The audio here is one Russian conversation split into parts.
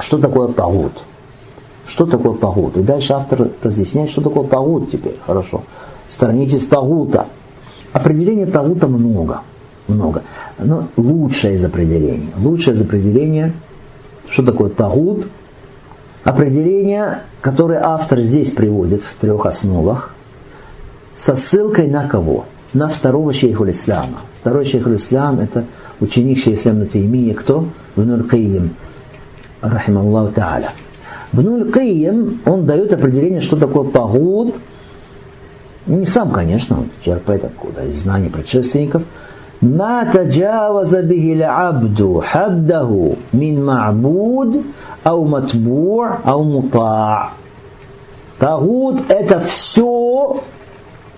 Что такое тагут? Что такое тагут? И дальше автор разъясняет, что такое тагут теперь. Хорошо. Сторонитесь тагута. Определение тагута много. Много. Но лучшее из определений. Лучшее из определения, что такое тагут, определение, которое автор здесь приводит в трех основах, со ссылкой на кого? На второго шейху ислама. Второй шейх ислам это ученик шейха ислама Таймия, кто? Бнуль Каим, рахималлаху та'аля. Бнуль Каим, он дает определение, что такое тагут, не сам, конечно, он черпает откуда, из знаний предшественников – ما تجاوز به العبد حده من معبود أو матбур, أو مطاع Тагут – это все,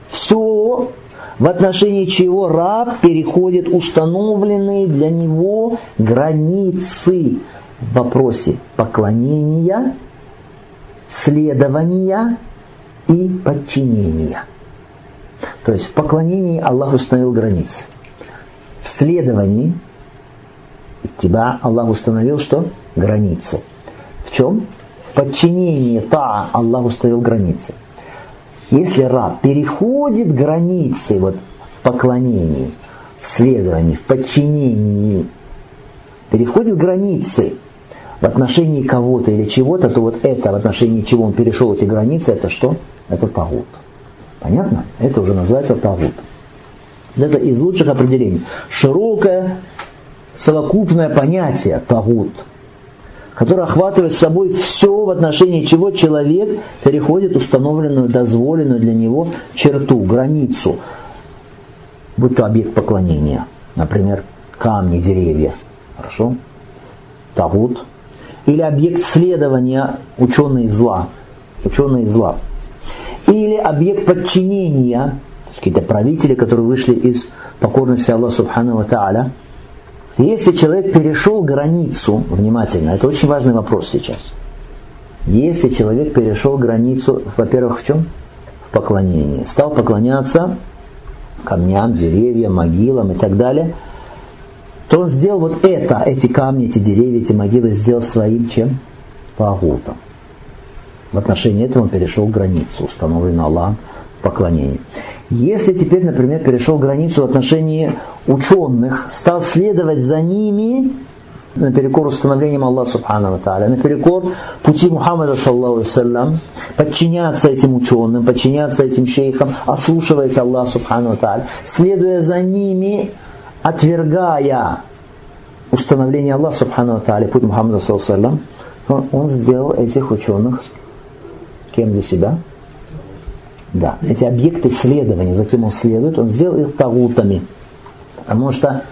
все, в отношении чего раб переходит установленные для него границы в вопросе поклонения, следования и подчинения. То есть в поклонении Аллах установил границы в следовании тебя Аллах установил что? Границы. В чем? В подчинении та Аллах установил границы. Если раб переходит границы вот в поклонении, в следовании, в подчинении, переходит границы в отношении кого-то или чего-то, то вот это в отношении чего он перешел эти границы, это что? Это тагут. Понятно? Это уже называется тагут. Это из лучших определений. Широкое совокупное понятие тагут, которое охватывает собой все, в отношении чего человек переходит установленную, дозволенную для него черту, границу, будь то объект поклонения, например, камни, деревья, хорошо, тагут, или объект следования ученые зла, ученые зла, или объект подчинения какие-то правители, которые вышли из покорности Аллаха Субхану Ва Тааля. Если человек перешел границу, внимательно, это очень важный вопрос сейчас. Если человек перешел границу, во-первых, в чем? В поклонении. Стал поклоняться камням, деревьям, могилам и так далее, то он сделал вот это, эти камни, эти деревья, эти могилы, сделал своим чем? Пагутом. В отношении этого он перешел границу, установленную Аллахом в поклонении. Если теперь, например, перешел границу в отношении ученых, стал следовать за ними наперекор установлением Аллаха Субхану Тааля, наперекор пути Мухаммада Саллаху подчиняться этим ученым, подчиняться этим шейхам, ослушиваясь Аллаха Субхану Тааля, следуя за ними, отвергая установление Аллаха Субхану Тааля, путь Мухаммада Саллаху Саллам, он сделал этих ученых кем для себя? Да, эти объекты следования, за кем он следует, он сделал их тагутами. Потому что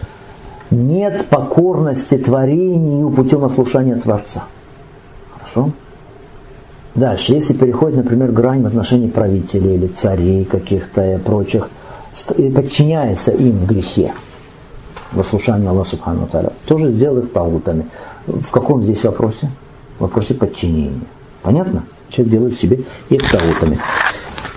нет покорности творению путем ослушания Творца. Хорошо? Дальше, если переходит, например, грань в отношении правителей или царей каких-то и прочих, и подчиняется им в грехе, в ослушании Аллаха Субхану Таля, тоже сделал их тагутами. В каком здесь вопросе? В вопросе подчинения. Понятно? Человек делает себе их тагутами.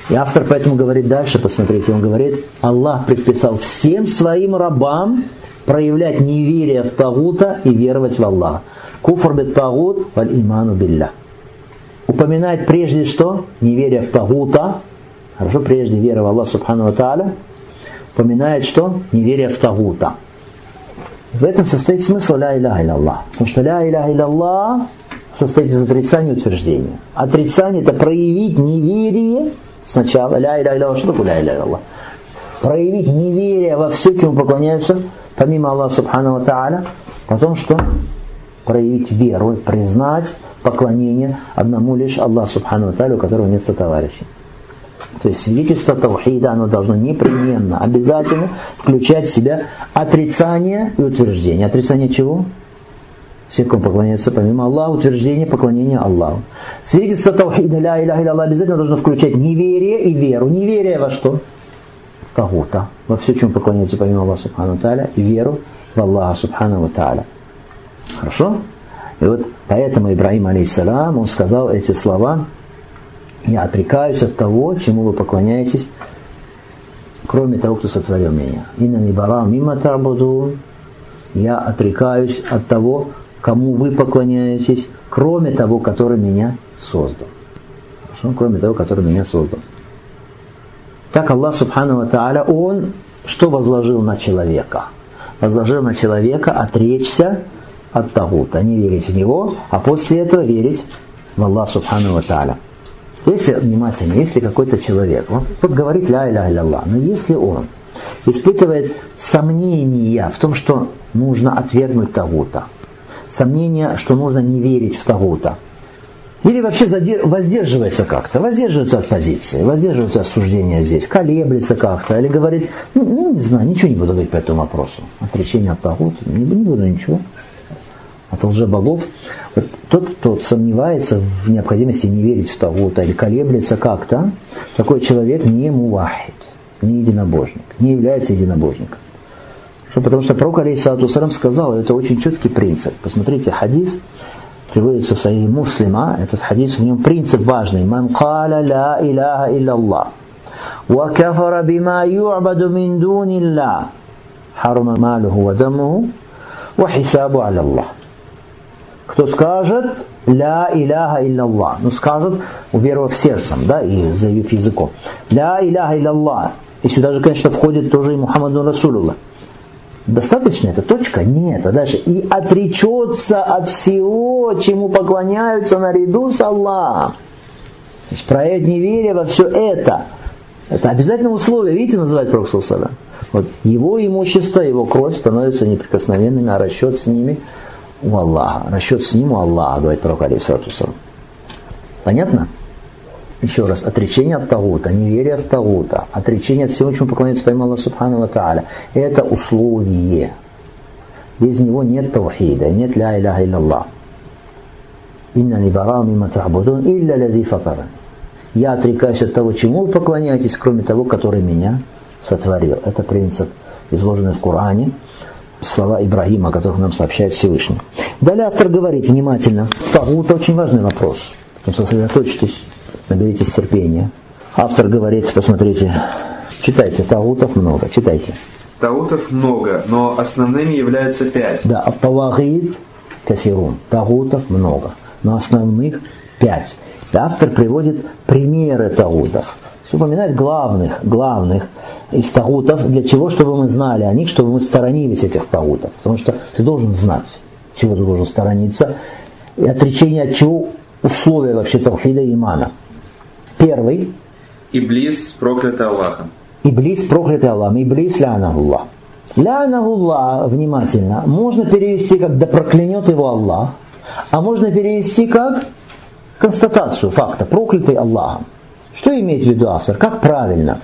И автор поэтому говорит дальше, посмотрите, он говорит, Аллах предписал всем своим рабам проявлять неверие в Тагута и веровать в Аллаха. Куфр бит Тагут валь иману билля. Упоминает прежде что? Неверие в Тагута. Хорошо, прежде вера в Аллаха Субхану Тааля. Упоминает что? Неверие в Тагута. В этом состоит смысл ля иляха Аллах. Потому что ля иляха Аллах состоит из отрицания утверждения. Отрицание это проявить неверие Сначала ля иля иля что такое ля иля Аллах? Проявить неверие во все, чему поклоняются, помимо Аллаха Субхану Тааля. Потом что? Проявить веру, признать поклонение одному лишь Аллаху Субхану Тааля, у которого нет сотоварищей. То есть свидетельство Таухида, оно должно непременно, обязательно включать в себя отрицание и утверждение. Отрицание чего? Все, кому поклоняются помимо Аллаха, утверждение поклонения Аллаху. Свидетельство Таухида, ля иляха Аллах обязательно должно включать неверие и веру. Неверие во что? В Тагута. Во все, чем поклоняются помимо Аллаха Субхану Тааля, и веру в Аллаха Субхану Тааля. Хорошо? И вот поэтому Ибраим, алейхиссалам, он сказал эти слова, я отрекаюсь от того, чему вы поклоняетесь, кроме того, кто сотворил меня. Инна не бара мимо табуду, я отрекаюсь от того, кому вы поклоняетесь, кроме того, который меня создал. Хорошо? Кроме того, который меня создал. Так Аллах Субхану Ва Тааля, Он что возложил на человека? Возложил на человека отречься от Тагута, не верить в него, а после этого верить в Аллах Субхану Ва Тааля. Если, внимательно, если какой-то человек, он вот говорит ля иля иля Аллах, но если он испытывает сомнения в том, что нужно отвергнуть Тагута, сомнения, что нужно не верить в Тагута, или вообще воздерживается как-то, воздерживается от позиции, воздерживается от суждения здесь, колеблется как-то, или говорит, ну, ну не знаю, ничего не буду говорить по этому вопросу. Отречение от Тагута, не, не буду ничего. От лжебогов. Вот тот, кто сомневается в необходимости не верить в Тагута или колеблется как-то, такой человек не мувахид, не единобожник, не является единобожником. Что, потому что пророк Алейсату сказал, это очень четкий принцип. Посмотрите, хадис, приводится в Сахих Муслима, этот хадис, в нем принцип важный. «Ман каля ла илляха илlallah, ва кафара бима ю'баду мин дунилlah, харума малуху ва дамуху, ва хисабу аля Аллах». Кто скажет «Ля иляха илlallah», ну скажет, уверовав сердцем, да, и заявив языком. «Ля иляха илlallah». И сюда же, конечно, входит тоже и Мухаммаду Расулуллах. Достаточно это точка? Нет. А дальше и отречется от всего, чему поклоняются наряду с Аллахом. То есть проект неверия во все это. Это обязательное условие. Видите, называет Пророк Вот его имущество, его кровь становятся неприкосновенными, а расчет с ними у Аллаха. Расчет с ним у Аллаха, говорит Пророк Алисату Понятно? еще раз, отречение от Тагута, неверие в Тагута, отречение от всего, чему поклоняется помимо Аллаха Субхану Ва Тааля, это условие. Без него нет таухида, нет ля иляха илляллах. Инна не бара мимо табудун илля лязи фатаран. Я отрекаюсь от того, чему вы поклоняетесь, кроме того, который меня сотворил. Это принцип, изложенный в Коране, слова Ибрагима, о которых нам сообщает Всевышний. Далее автор говорит внимательно. Тагут очень важный вопрос. Сосредоточьтесь наберитесь терпения. Автор говорит, посмотрите, читайте, таутов много, читайте. Таутов много, но основными являются пять. Да, а тавагид касирун, таутов много, но основных пять. Автор приводит примеры таутов. Упоминает главных, главных из тагутов, для чего, чтобы мы знали о них, чтобы мы сторонились этих тагутов. Потому что ты должен знать, чего ты должен сторониться, и отречение от чего условия вообще таухида и имана. Первый. Иблис проклятый Аллахом. Иблис проклятый Аллахом. Иблис лянахуллах. Лянахуллах, внимательно, можно перевести как «да проклянет его Аллах», а можно перевести как констатацию факта «проклятый Аллахом». Что имеет в виду автор? Как правильно?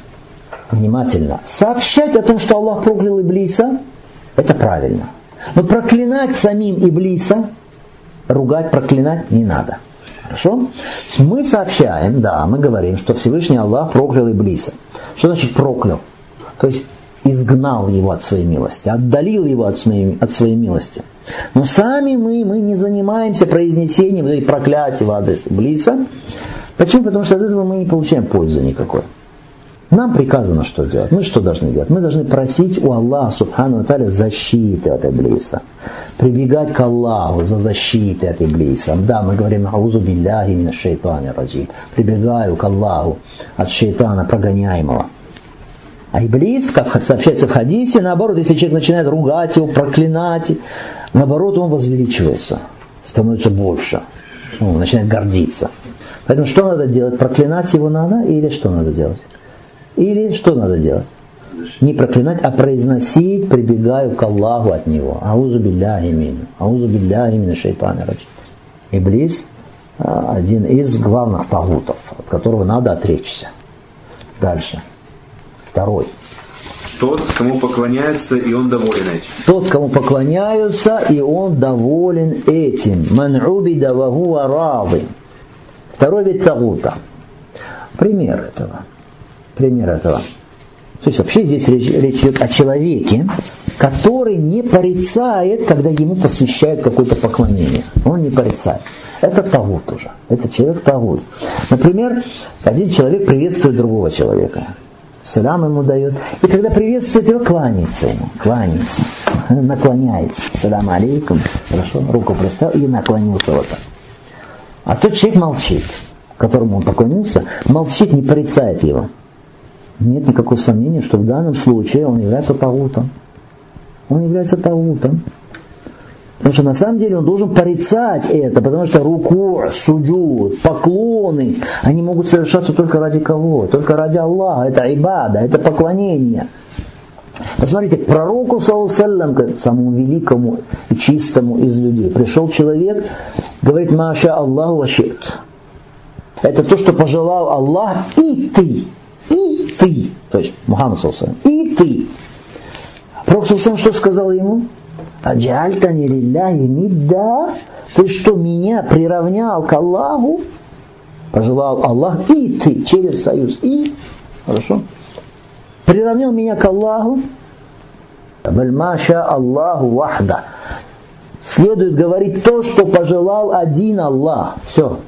Внимательно. Сообщать о том, что Аллах проклял Иблиса, это правильно. Но проклинать самим Иблиса, ругать, проклинать не надо. Хорошо? Мы сообщаем, да, мы говорим, что Всевышний Аллах проклял Иблиса. Что значит проклял? То есть изгнал его от своей милости, отдалил его от своей, от своей милости. Но сами мы, мы не занимаемся произнесением и проклятия в адрес Иблиса. Почему? Потому что от этого мы не получаем пользы никакой. Нам приказано что делать. Мы что должны делать? Мы должны просить у Аллаха, Субхану Аталя, защиты от Иблиса. Прибегать к Аллаху за защитой от Иблиса. Да, мы говорим, аузу билляхи мина шейтана раджим. Прибегаю к Аллаху от шейтана прогоняемого. А Иблис, как сообщается в хадисе, наоборот, если человек начинает ругать его, проклинать, наоборот, он возвеличивается, становится больше, он начинает гордиться. Поэтому что надо делать? Проклинать его надо или что надо делать? Или что надо делать? Не проклинать, а произносить, прибегаю к Аллаху от него. Аузу билляхи мину. Аузу билляхи мину шайтана раджим. Иблис а, один из главных тагутов, от которого надо отречься. Дальше. Второй. Тот, кому поклоняются, и он доволен этим. Тот, кому поклоняются, и он доволен этим. Ман убида вагуа Второй вид тагута. Пример этого пример этого. То есть вообще здесь речь, речь идет о человеке, который не порицает, когда ему посвящают какое-то поклонение. Он не порицает. Это Тавут уже. Это человек Тавут. Например, один человек приветствует другого человека. Салям ему дает. И когда приветствует его, кланяется ему. Кланяется. наклоняется. Салам алейкум. Хорошо, руку представил и наклонился вот так. А тот человек молчит, которому он поклонился, молчит, не порицает его. Нет никакого сомнения, что в данном случае он является тагутом. Он является тагутом. Потому что на самом деле он должен порицать это, потому что руку, суджуд, поклоны, они могут совершаться только ради кого? Только ради Аллаха. Это ибада, это поклонение. Посмотрите, к пророку, саллаллаху самому великому и чистому из людей, пришел человек, говорит, Маша Аллаху вашит. Это то, что пожелал Аллах и ты. Ты. То есть Мухаммад саллаллаху и ты. Пророк саллаллаху что сказал ему? Аджальтани лилляхи нидда. Ты что, меня приравнял к Аллаху? Пожелал Аллах и ты через союз. И, хорошо? Приравнял меня к Аллаху. Бальмаша Аллаху вахда. Следует говорить то, что пожелал один Аллах. Все.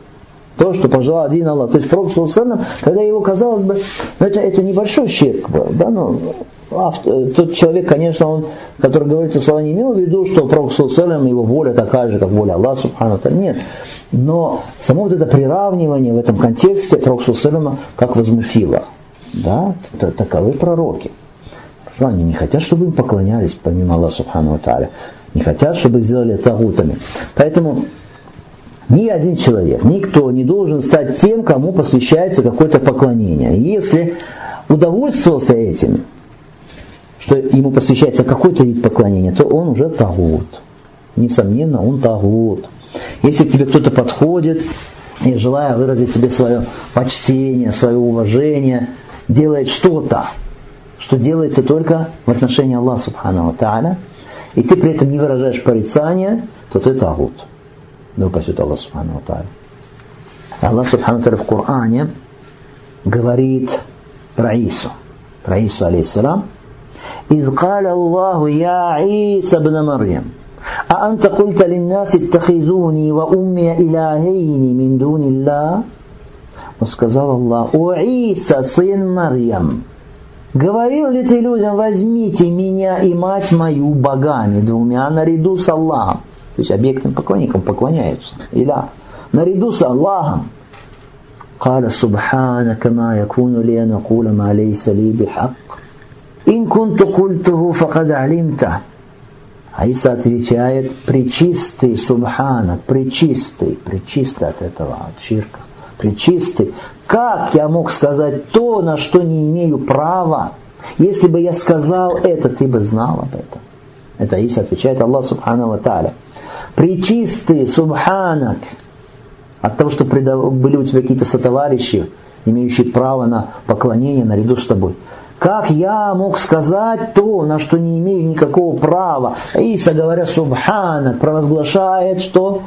То, что пожелал один Аллах. То есть Пророк когда его, казалось бы, ну, это, это небольшой щирк был, да, но автор, тот человек, конечно, он, который говорит эти слова, не имел в виду, что Пророк Сулсалям, его воля такая же, как воля Аллаха Субхану Нет. Но само вот это приравнивание в этом контексте Пророк Сулсалама как возмутило. Да, таковы пророки. Они не хотят, чтобы им поклонялись, помимо Аллаха Субхану Тааля. Не хотят, чтобы их сделали тагутами. Поэтому ни один человек, никто не должен стать тем, кому посвящается какое-то поклонение. Если удовольствовался этим, что ему посвящается какой-то вид поклонения, то он уже тагут. Несомненно, он тагут. Если к тебе кто-то подходит и желая выразить тебе свое почтение, свое уважение, делает что-то, что делается только в отношении Аллаха Субхану Тааля, и ты при этом не выражаешь порицания, то ты тагут Да упасет Аллах Субхану Тааля. Аллах Субхану Тааля в Коране говорит про Ису, про Ису, алейхиссалам, إذ قال الله يا عيسى ابن مريم أأنت قلت للناس اتخذوني وأمي إلهين من دون الله сказал Аллах, «О Иса, сын Марьям, говорил ли ты людям, возьмите меня и мать мою богами двумя наряду с Аллахом?» То есть объектным поклонникам поклоняются. Иля. Наряду с Аллахом. قال سبحانك ما يكون لي أن أقول ما ليس لي بحق Ин кунту культуху факад алимта. Аиса отвечает, причистый, субхана, причистый, причистый от этого, от ширка, причистый. Как я мог сказать то, на что не имею права? Если бы я сказал это, ты бы знал об этом. Это Аиса отвечает Аллах Субхану Ва Та'аля. Причистый, субханак, от того, что были у тебя какие-то сотоварищи, имеющие право на поклонение наряду с тобой. Как я мог сказать то, на что не имею никакого права? Иса, говоря Субхана, провозглашает, что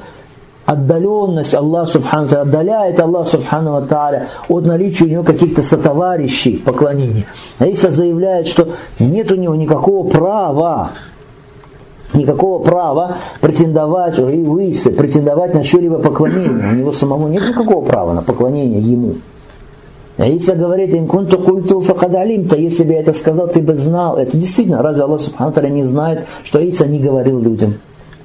отдаленность Аллаха Субхану отдаляет Аллах Субхану Тааля от наличия у него каких-то сотоварищей в поклонении. А Иса заявляет, что нет у него никакого права никакого права претендовать, и у Исы, претендовать на что-либо поклонение. У него самого нет никакого права на поклонение ему. Иса говорит им, кунту культу факадалим-то, если бы я это сказал, ты бы знал. Это действительно, разве Аллах Субхану не знает, что Иса не говорил людям,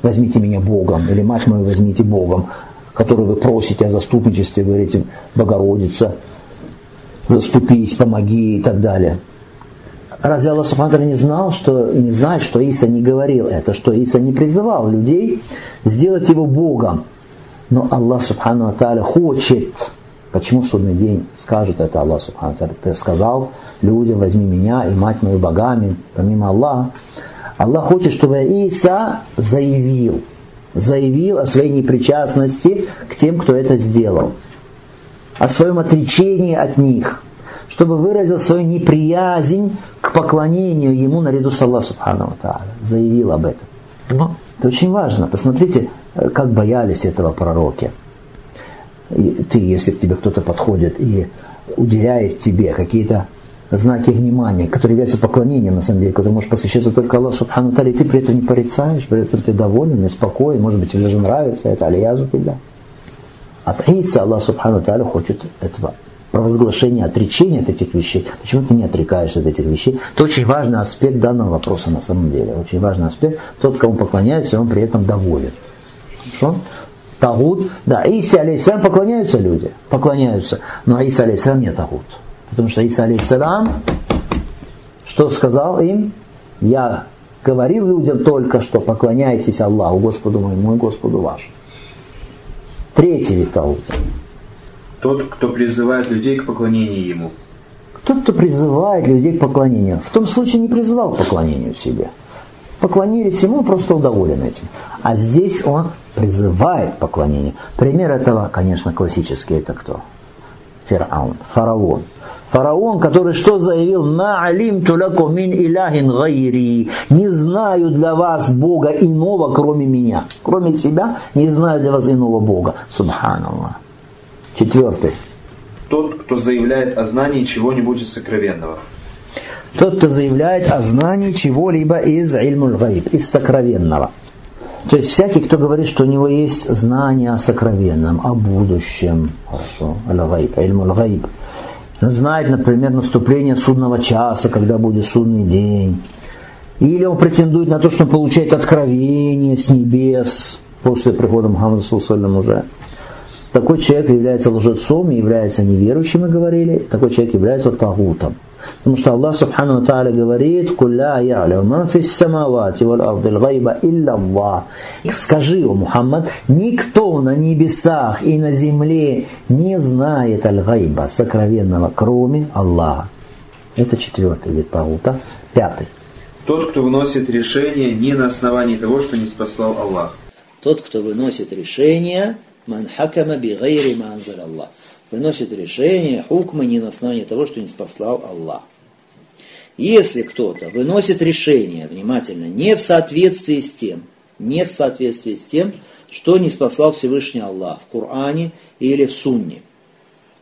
возьмите меня Богом, или мать мою возьмите Богом, которую вы просите о заступничестве, говорите, Богородица, заступись, помоги и так далее. Разве Аллах Субхану не знал, что не знает, что Иса не говорил это, что Иса не призывал людей сделать его Богом? Но Аллах Субхану хочет, Почему в судный день скажет это Аллах Субхану Ты сказал людям, возьми меня и мать мою богами, помимо Аллаха. Аллах хочет, чтобы Иса заявил, заявил о своей непричастности к тем, кто это сделал, о своем отречении от них, чтобы выразил свою неприязнь к поклонению ему наряду с Аллахом Субхану заявил об этом. Но это очень важно. Посмотрите, как боялись этого пророки ты, если к тебе кто-то подходит и уделяет тебе какие-то знаки внимания, которые являются поклонением, на самом деле, который может посвящаться только Аллаху Субхану Тали, ты при этом не порицаешь, при этом ты доволен и спокоен, может быть, тебе даже нравится это, алиязу билля. От Иса Аллах Субхану Тали хочет этого провозглашение отречения от этих вещей, почему ты не отрекаешься от этих вещей. Это очень важный аспект данного вопроса на самом деле. Очень важный аспект. Тот, кому поклоняется, он при этом доволен. Хорошо? Тагут, да, Иса алейсалам поклоняются люди, поклоняются, но Иса алейсалам не тагут. Потому что Иса алейсалам, что сказал им? Я говорил людям только что поклоняйтесь Аллаху, Господу моему и Господу вашему. Третий вид тагута. Тот, кто призывает людей к поклонению Ему. Тот, кто призывает людей к поклонению. В том случае не призывал к поклонению себе. Поклонились ему, просто удоволен этим. А здесь он призывает к поклонению. Пример этого, конечно, классический. Это кто? Фараон. Фараон. Фараон, который что заявил? «Ма алим туляку мин иляхин гайри». «Не знаю для вас Бога иного, кроме меня». Кроме себя, не знаю для вас иного Бога. Субханаллах. Четвертый. Тот, кто заявляет о знании чего-нибудь из сокровенного. Тот, кто заявляет о знании чего-либо из ильмуль гайб, из сокровенного. То есть всякий, кто говорит, что у него есть знание о сокровенном, о будущем, хорошо, аль-гайб, ильмуль гайб, знает, например, наступление судного часа, когда будет судный день, или он претендует на то, что он получает откровение с небес после прихода Мухаммада уже такой человек является лжецом и является неверующим, мы говорили, такой человек является тагутом. Потому что Аллах Субхану Тааля говорит, «Кулля я'ля ман фис самавати вал ардил гайба илля Аллах». Скажи, о Мухаммад, никто на небесах и на земле не знает аль-гайба, сокровенного, кроме Аллаха. Это четвертый вид тагута. Пятый. Тот, кто выносит решение не на основании того, что не спаслал Аллах. Тот, кто выносит решение Ман хакама би гайри манзаль Аллах. Выносит решение, хукма не на основании того, что не спаслал Аллах. Если кто-то выносит решение, внимательно, не в соответствии с тем, не в соответствии с тем, что не спасал Всевышний Аллах в Коране или в Сунне,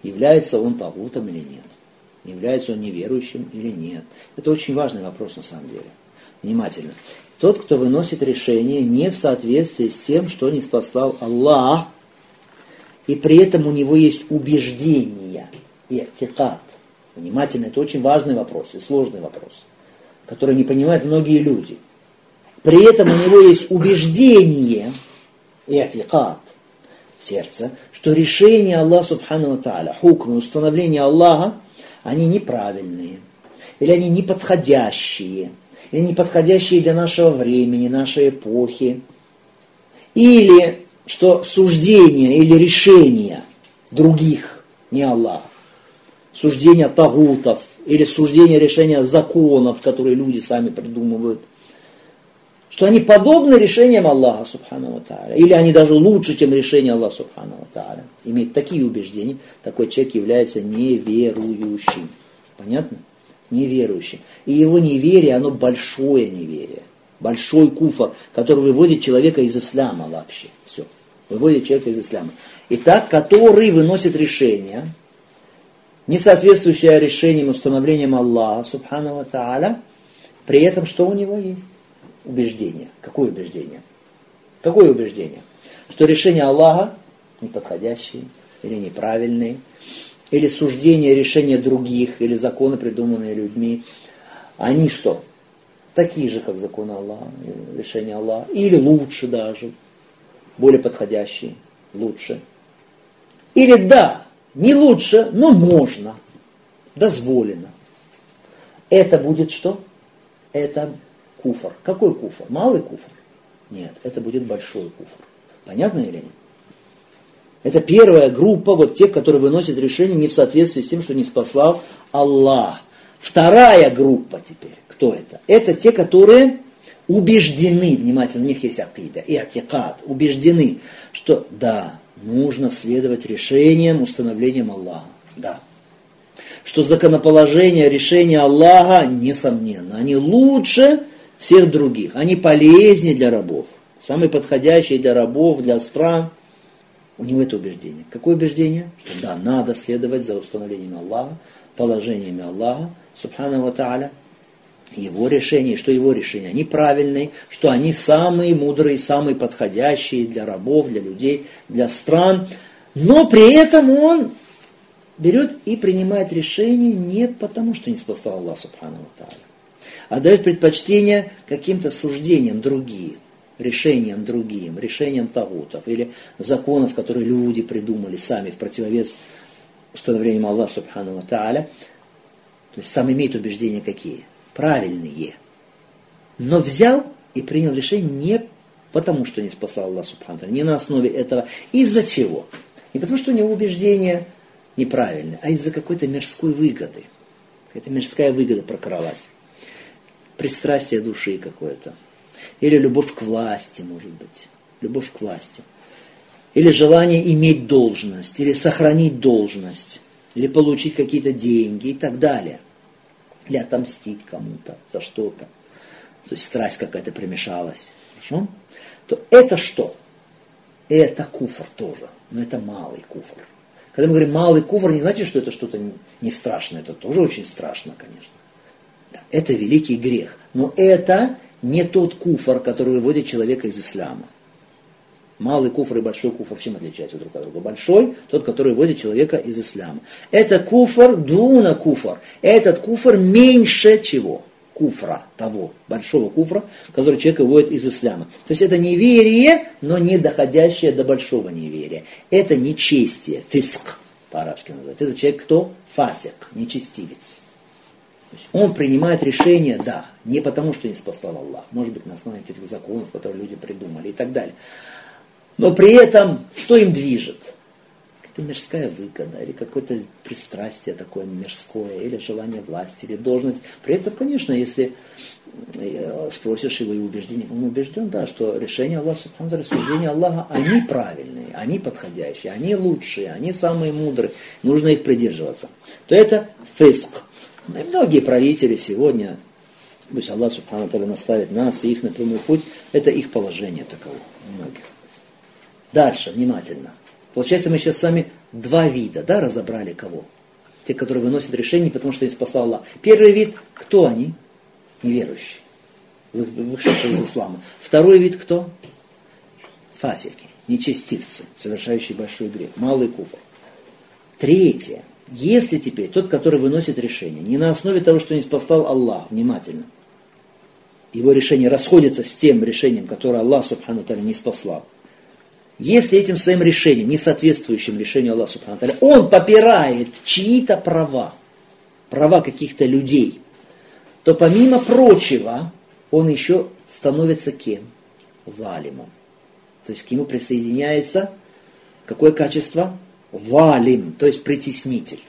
является он тагутом или нет? Является он неверующим или нет? Это очень важный вопрос на самом деле. Внимательно. Тот, кто выносит решение не в соответствии с тем, что не спасал Аллах, и при этом у него есть убеждения и атикат. Внимательно, это очень важный вопрос и сложный вопрос, который не понимают многие люди. При этом у него есть убеждение и атикат в сердце, что решение Аллаха Субхану Тааля, хукмы, установление Аллаха, они неправильные, или они неподходящие, или неподходящие для нашего времени, нашей эпохи, или что суждения или решения других, не Аллах, суждения тагутов или суждения решения законов, которые люди сами придумывают, что они подобны решениям Аллаха, субхану тааля, или они даже лучше, чем решение Аллаха, субхану тааля. Имеет такие убеждения, такой человек является неверующим. Понятно? Неверующим. И его неверие, оно большое неверие. Большой куфа, который выводит человека из ислама вообще выводит человека из ислама. Итак, который выносит решение, не соответствующее решениям установлением Аллаха, субхану тааля, при этом что у него есть? Убеждение. Какое убеждение? Какое убеждение? Что решение Аллаха неподходящие или неправильные, или суждения, решения других, или законы, придуманные людьми, они что? Такие же, как законы Аллаха, решения Аллаха, или лучше даже, более подходящий, лучше. Или да, не лучше, но можно, дозволено. Это будет что? Это куфр. Какой куфр? Малый куфр? Нет, это будет большой куфр. Понятно или нет? Это первая группа, вот тех, которые выносят решение не в соответствии с тем, что не спаслал Аллах. Вторая группа теперь, кто это? Это те, которые убеждены, внимательно, у них есть акида и атикат, убеждены, что да, нужно следовать решениям, установлениям Аллаха. Да. Что законоположение, решения Аллаха, несомненно, они лучше всех других, они полезнее для рабов, самые подходящие для рабов, для стран. У него это убеждение. Какое убеждение? Что да, надо следовать за установлением Аллаха, положениями Аллаха, субхану ва его решения, что его решения, они правильные, что они самые мудрые, самые подходящие для рабов, для людей, для стран. Но при этом он берет и принимает решение не потому, что не спасал Аллах Субхану Тааля, а дает предпочтение каким-то суждениям другим, решениям другим, решениям тагутов или законов, которые люди придумали сами в противовес установлением Аллаха Субхану Тааля. То есть сам имеет убеждения какие? Правильные. Но взял и принял решение не потому, что не спасал Аллах Субхану не на основе этого. Из-за чего? Не потому, что у него убеждения неправильные, а из-за какой-то мирской выгоды. Какая-то мирская выгода прокралась. Пристрастие души какое-то. Или любовь к власти, может быть. Любовь к власти. Или желание иметь должность, или сохранить должность, или получить какие-то деньги и так далее. Или отомстить кому-то за что-то. То есть страсть какая-то примешалась. Хорошо? То это что? Это куфр тоже, но это малый куфр. Когда мы говорим малый куфр, не значит, что это что-то не страшное, это тоже очень страшно, конечно. Да, это великий грех. Но это не тот куфр, который выводит человека из ислама. Малый куфр и большой куфр чем отличаются друг от друга? Большой, тот, который выводит человека из ислама. Это куфр, дуна куфр. Этот куфр меньше чего? Куфра, того, большого куфра, который человек выводит из ислама. То есть это неверие, но не доходящее до большого неверия. Это нечестие, фиск по-арабски называется. Это человек кто? Фасик, нечестивец. Он принимает решение, да, не потому, что не спасал Аллах, может быть, на основании этих законов, которые люди придумали и так далее. Но при этом, что им движет? Какая-то мирская выгода, или какое-то пристрастие такое мирское, или желание власти, или должность. При этом, конечно, если э, спросишь его и убеждение, он убежден, да, что решение Аллаха, Субхану суждения Аллаха, они правильные, они подходящие, они лучшие, они самые мудрые, нужно их придерживаться. То это фиск. И многие правители сегодня, пусть Аллах Субхану наставит нас и их на прямой путь, это их положение таково, многих. Дальше, внимательно. Получается, мы сейчас с вами два вида, да, разобрали кого? Те, которые выносят решение, потому что их спасал Аллах. Первый вид, кто они? Неверующие, вышедшие из ислама. Второй вид кто? Фасики, нечестивцы, совершающие большой грех, малый куфр. Третье. Если теперь тот, который выносит решение, не на основе того, что не спасал Аллах, внимательно, его решение расходится с тем решением, которое Аллах, Субхану не спасал, если этим своим решением, не соответствующим решению Аллаха Субхану он попирает чьи-то права, права каких-то людей, то помимо прочего, он еще становится кем? Залимом. То есть к нему присоединяется какое качество? Валим, то есть притеснитель.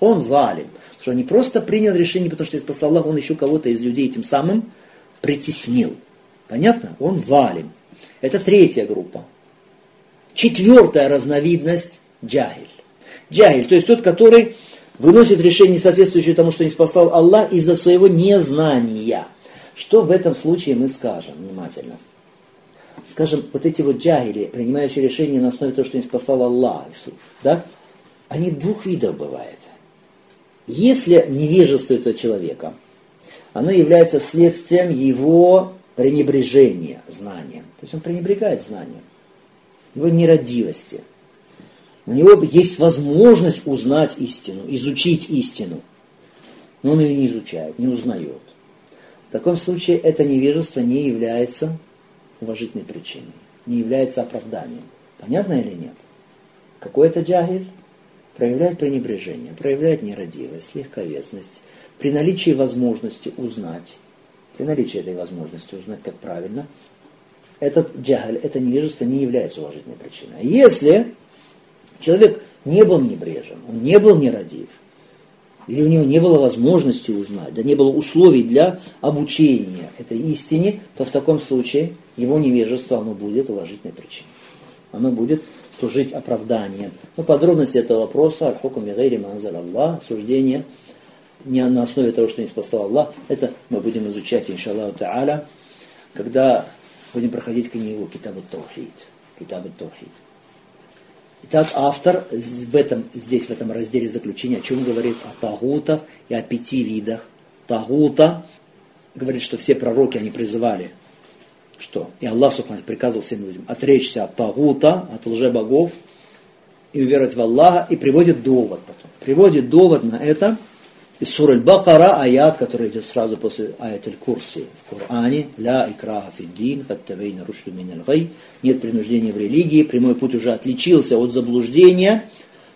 Он залим. Потому что он не просто принял решение, потому что из Аллах, он еще кого-то из людей тем самым притеснил. Понятно? Он залим. Это третья группа. Четвертая разновидность – джахиль. Джахиль, то есть тот, который выносит решение, соответствующее тому, что не спасал Аллах, из-за своего незнания. Что в этом случае мы скажем внимательно? Скажем, вот эти вот джахили, принимающие решения на основе того, что не спасал Аллах, да, они двух видов бывают. Если невежество этого человека, оно является следствием его пренебрежения знанием. То есть он пренебрегает знанием его нерадивости. У него есть возможность узнать истину, изучить истину. Но он ее не изучает, не узнает. В таком случае это невежество не является уважительной причиной, не является оправданием. Понятно или нет? Какой это джагиль? Проявляет пренебрежение, проявляет нерадивость, легковесность. При наличии возможности узнать, при наличии этой возможности узнать, как правильно, этот джахаль, это невежество не является уважительной причиной. А если человек не был небрежен, он не был нерадив, или у него не было возможности узнать, да не было условий для обучения этой истине, то в таком случае его невежество, оно будет уважительной причиной. Оно будет служить оправданием. Но подробности этого вопроса, аль-хукум манзал Аллах, суждение не на основе того, что не спасал Аллах, это мы будем изучать, иншаллаху та'аля, когда будем проходить книгу Китаб Таухид. Китаб Таухид. Итак, автор в этом, здесь, в этом разделе заключения, о чем говорит о тагутах и о пяти видах тагута. Говорит, что все пророки, они призывали, что и Аллах Субхану приказывал всем людям отречься от тагута, от лже-богов, и уверовать в Аллаха, и приводит довод потом. Приводит довод на это из суры Бакара аят, который идет сразу после аятель Курси в Коране. Ля икраха фиддин, хаттабейна рушду минальгай. Нет принуждения в религии, прямой путь уже отличился от заблуждения.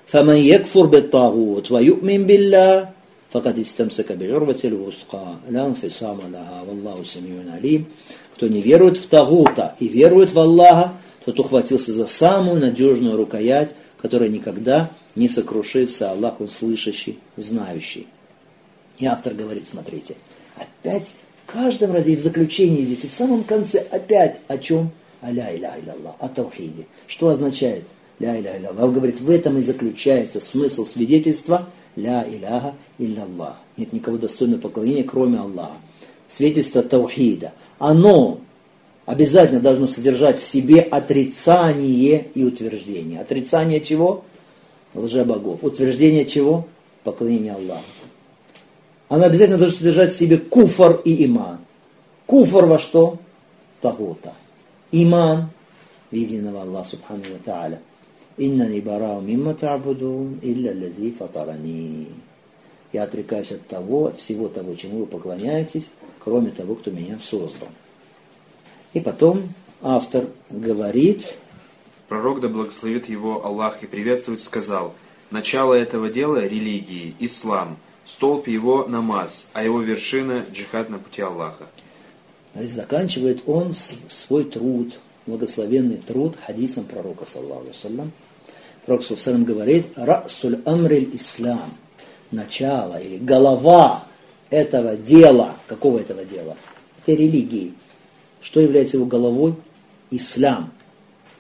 Фаман якфур беттагут, ва юкмин билля, факад истамсака бильурватель вустка, лям фисама лаха, валлаху самиюн алим. Кто не верует в Тагута и верует в Аллаха, тот ухватился за самую надежную рукоять, которая никогда не сокрушится. Аллах, он слышащий, знающий. И автор говорит, смотрите, опять в каждом разе, и в заключении здесь, и в самом конце опять о чем? О ля иля Аллах, о таухиде. Что означает ля иля Аллах? Говорит, в этом и заключается смысл свидетельства ля иляха Аллах. Нет никого достойного поклонения, кроме Аллаха. Свидетельство таухида. Оно обязательно должно содержать в себе отрицание и утверждение. Отрицание чего? Лжебогов. Утверждение чего? Поклонение Аллаху. Оно обязательно должно содержать в себе куфар и иман. Куфар во что? В тагута. Иман в единого Аллаха Субхану Ва Та'аля. Иннани барау мимма та'будун, илля лази фатарани. Я отрекаюсь от того, от всего того, чему вы поклоняетесь, кроме того, кто меня создал. И потом автор говорит... Пророк, да благословит его Аллах и приветствует, сказал, «Начало этого дела – религии, ислам, столб его – намаз, а его вершина – джихад на пути Аллаха». Есть заканчивает он свой труд, благословенный труд хадисом пророка, саллаху саллям. Пророк, саллам, говорит, «Расуль амриль ислам» – начало или голова этого дела, какого этого дела? Это религии. Что является его головой? Ислам.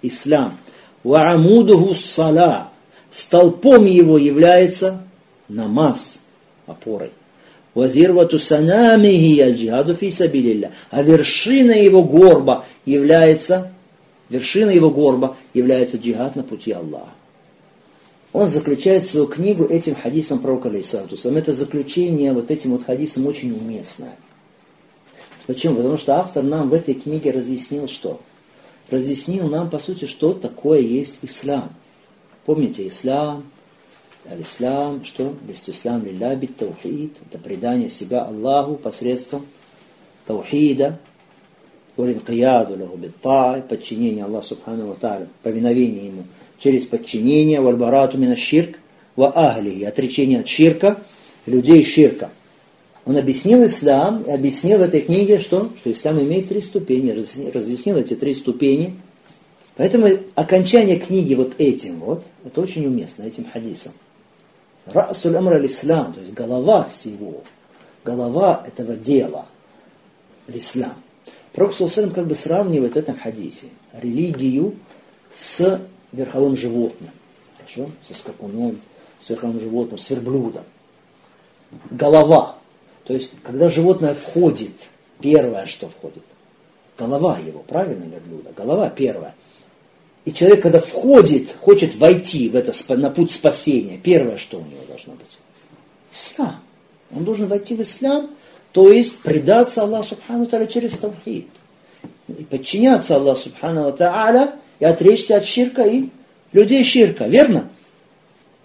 Ислам. Ваамудуху сала. Столпом его является намаз, опорой. Вазирвату санамихи аль-джихаду фи сабилилля. А вершина его горба является, вершина его горба является джихад на пути Аллаха. Он заключает свою книгу этим хадисом пророка Алейсалату. Это заключение вот этим вот хадисом очень уместное. Почему? Потому что автор нам в этой книге разъяснил что? Разъяснил нам, по сути, что такое есть ислам. Помните, ислам, аль-ислам, что? Ислам лилля бит таухид, это предание себя Аллаху посредством таухида, валинкияду лаху подчинение Аллаху Субхану Ва повиновение Ему через подчинение, вальбарату мина ширк, ва ахли, отречение от ширка, людей ширка. Он объяснил ислам, и объяснил в этой книге, что, что ислам имеет три ступени, разъяснил эти три ступени. Поэтому окончание книги вот этим вот, это очень уместно, этим хадисом. Расуль амр ислам, то есть голова всего, голова этого дела, ислам. Пророк Сулсалам как бы сравнивает в этом хадисе религию с верховым животным, хорошо, со скакуном, с верховым животным, с верблюдом. Голова то есть, когда животное входит, первое, что входит, голова его, правильно верблюда, голова первая. И человек, когда входит, хочет войти в это, на путь спасения, первое, что у него должно быть? Ислам. Он должен войти в ислам, то есть предаться Аллаху Субхану Тааля через Тавхид. И подчиняться Аллаху Субхану Тааля и отречься от ширка и людей ширка. Верно?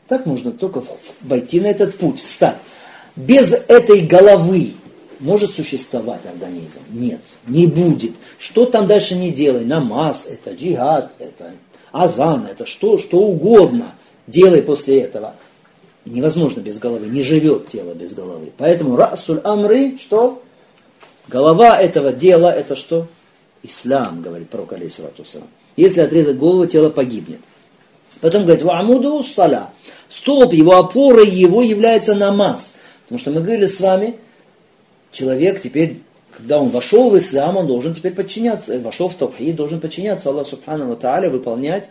Так можно только войти на этот путь, встать без этой головы может существовать организм? Нет, не будет. Что там дальше не делай? Намаз, это джихад, это азан, это что, что угодно. Делай после этого. Невозможно без головы, не живет тело без головы. Поэтому расуль амры, что? Голова этого дела, это что? Ислам, говорит пророк алейхиссалату Если отрезать голову, тело погибнет. Потом говорит, ваамуду саля. Столб его, опорой его является намаз. Потому что мы говорили с вами, человек теперь, когда он вошел в ислам, он должен теперь подчиняться, вошел в тавхид, должен подчиняться Аллаху Субхану Тааля, выполнять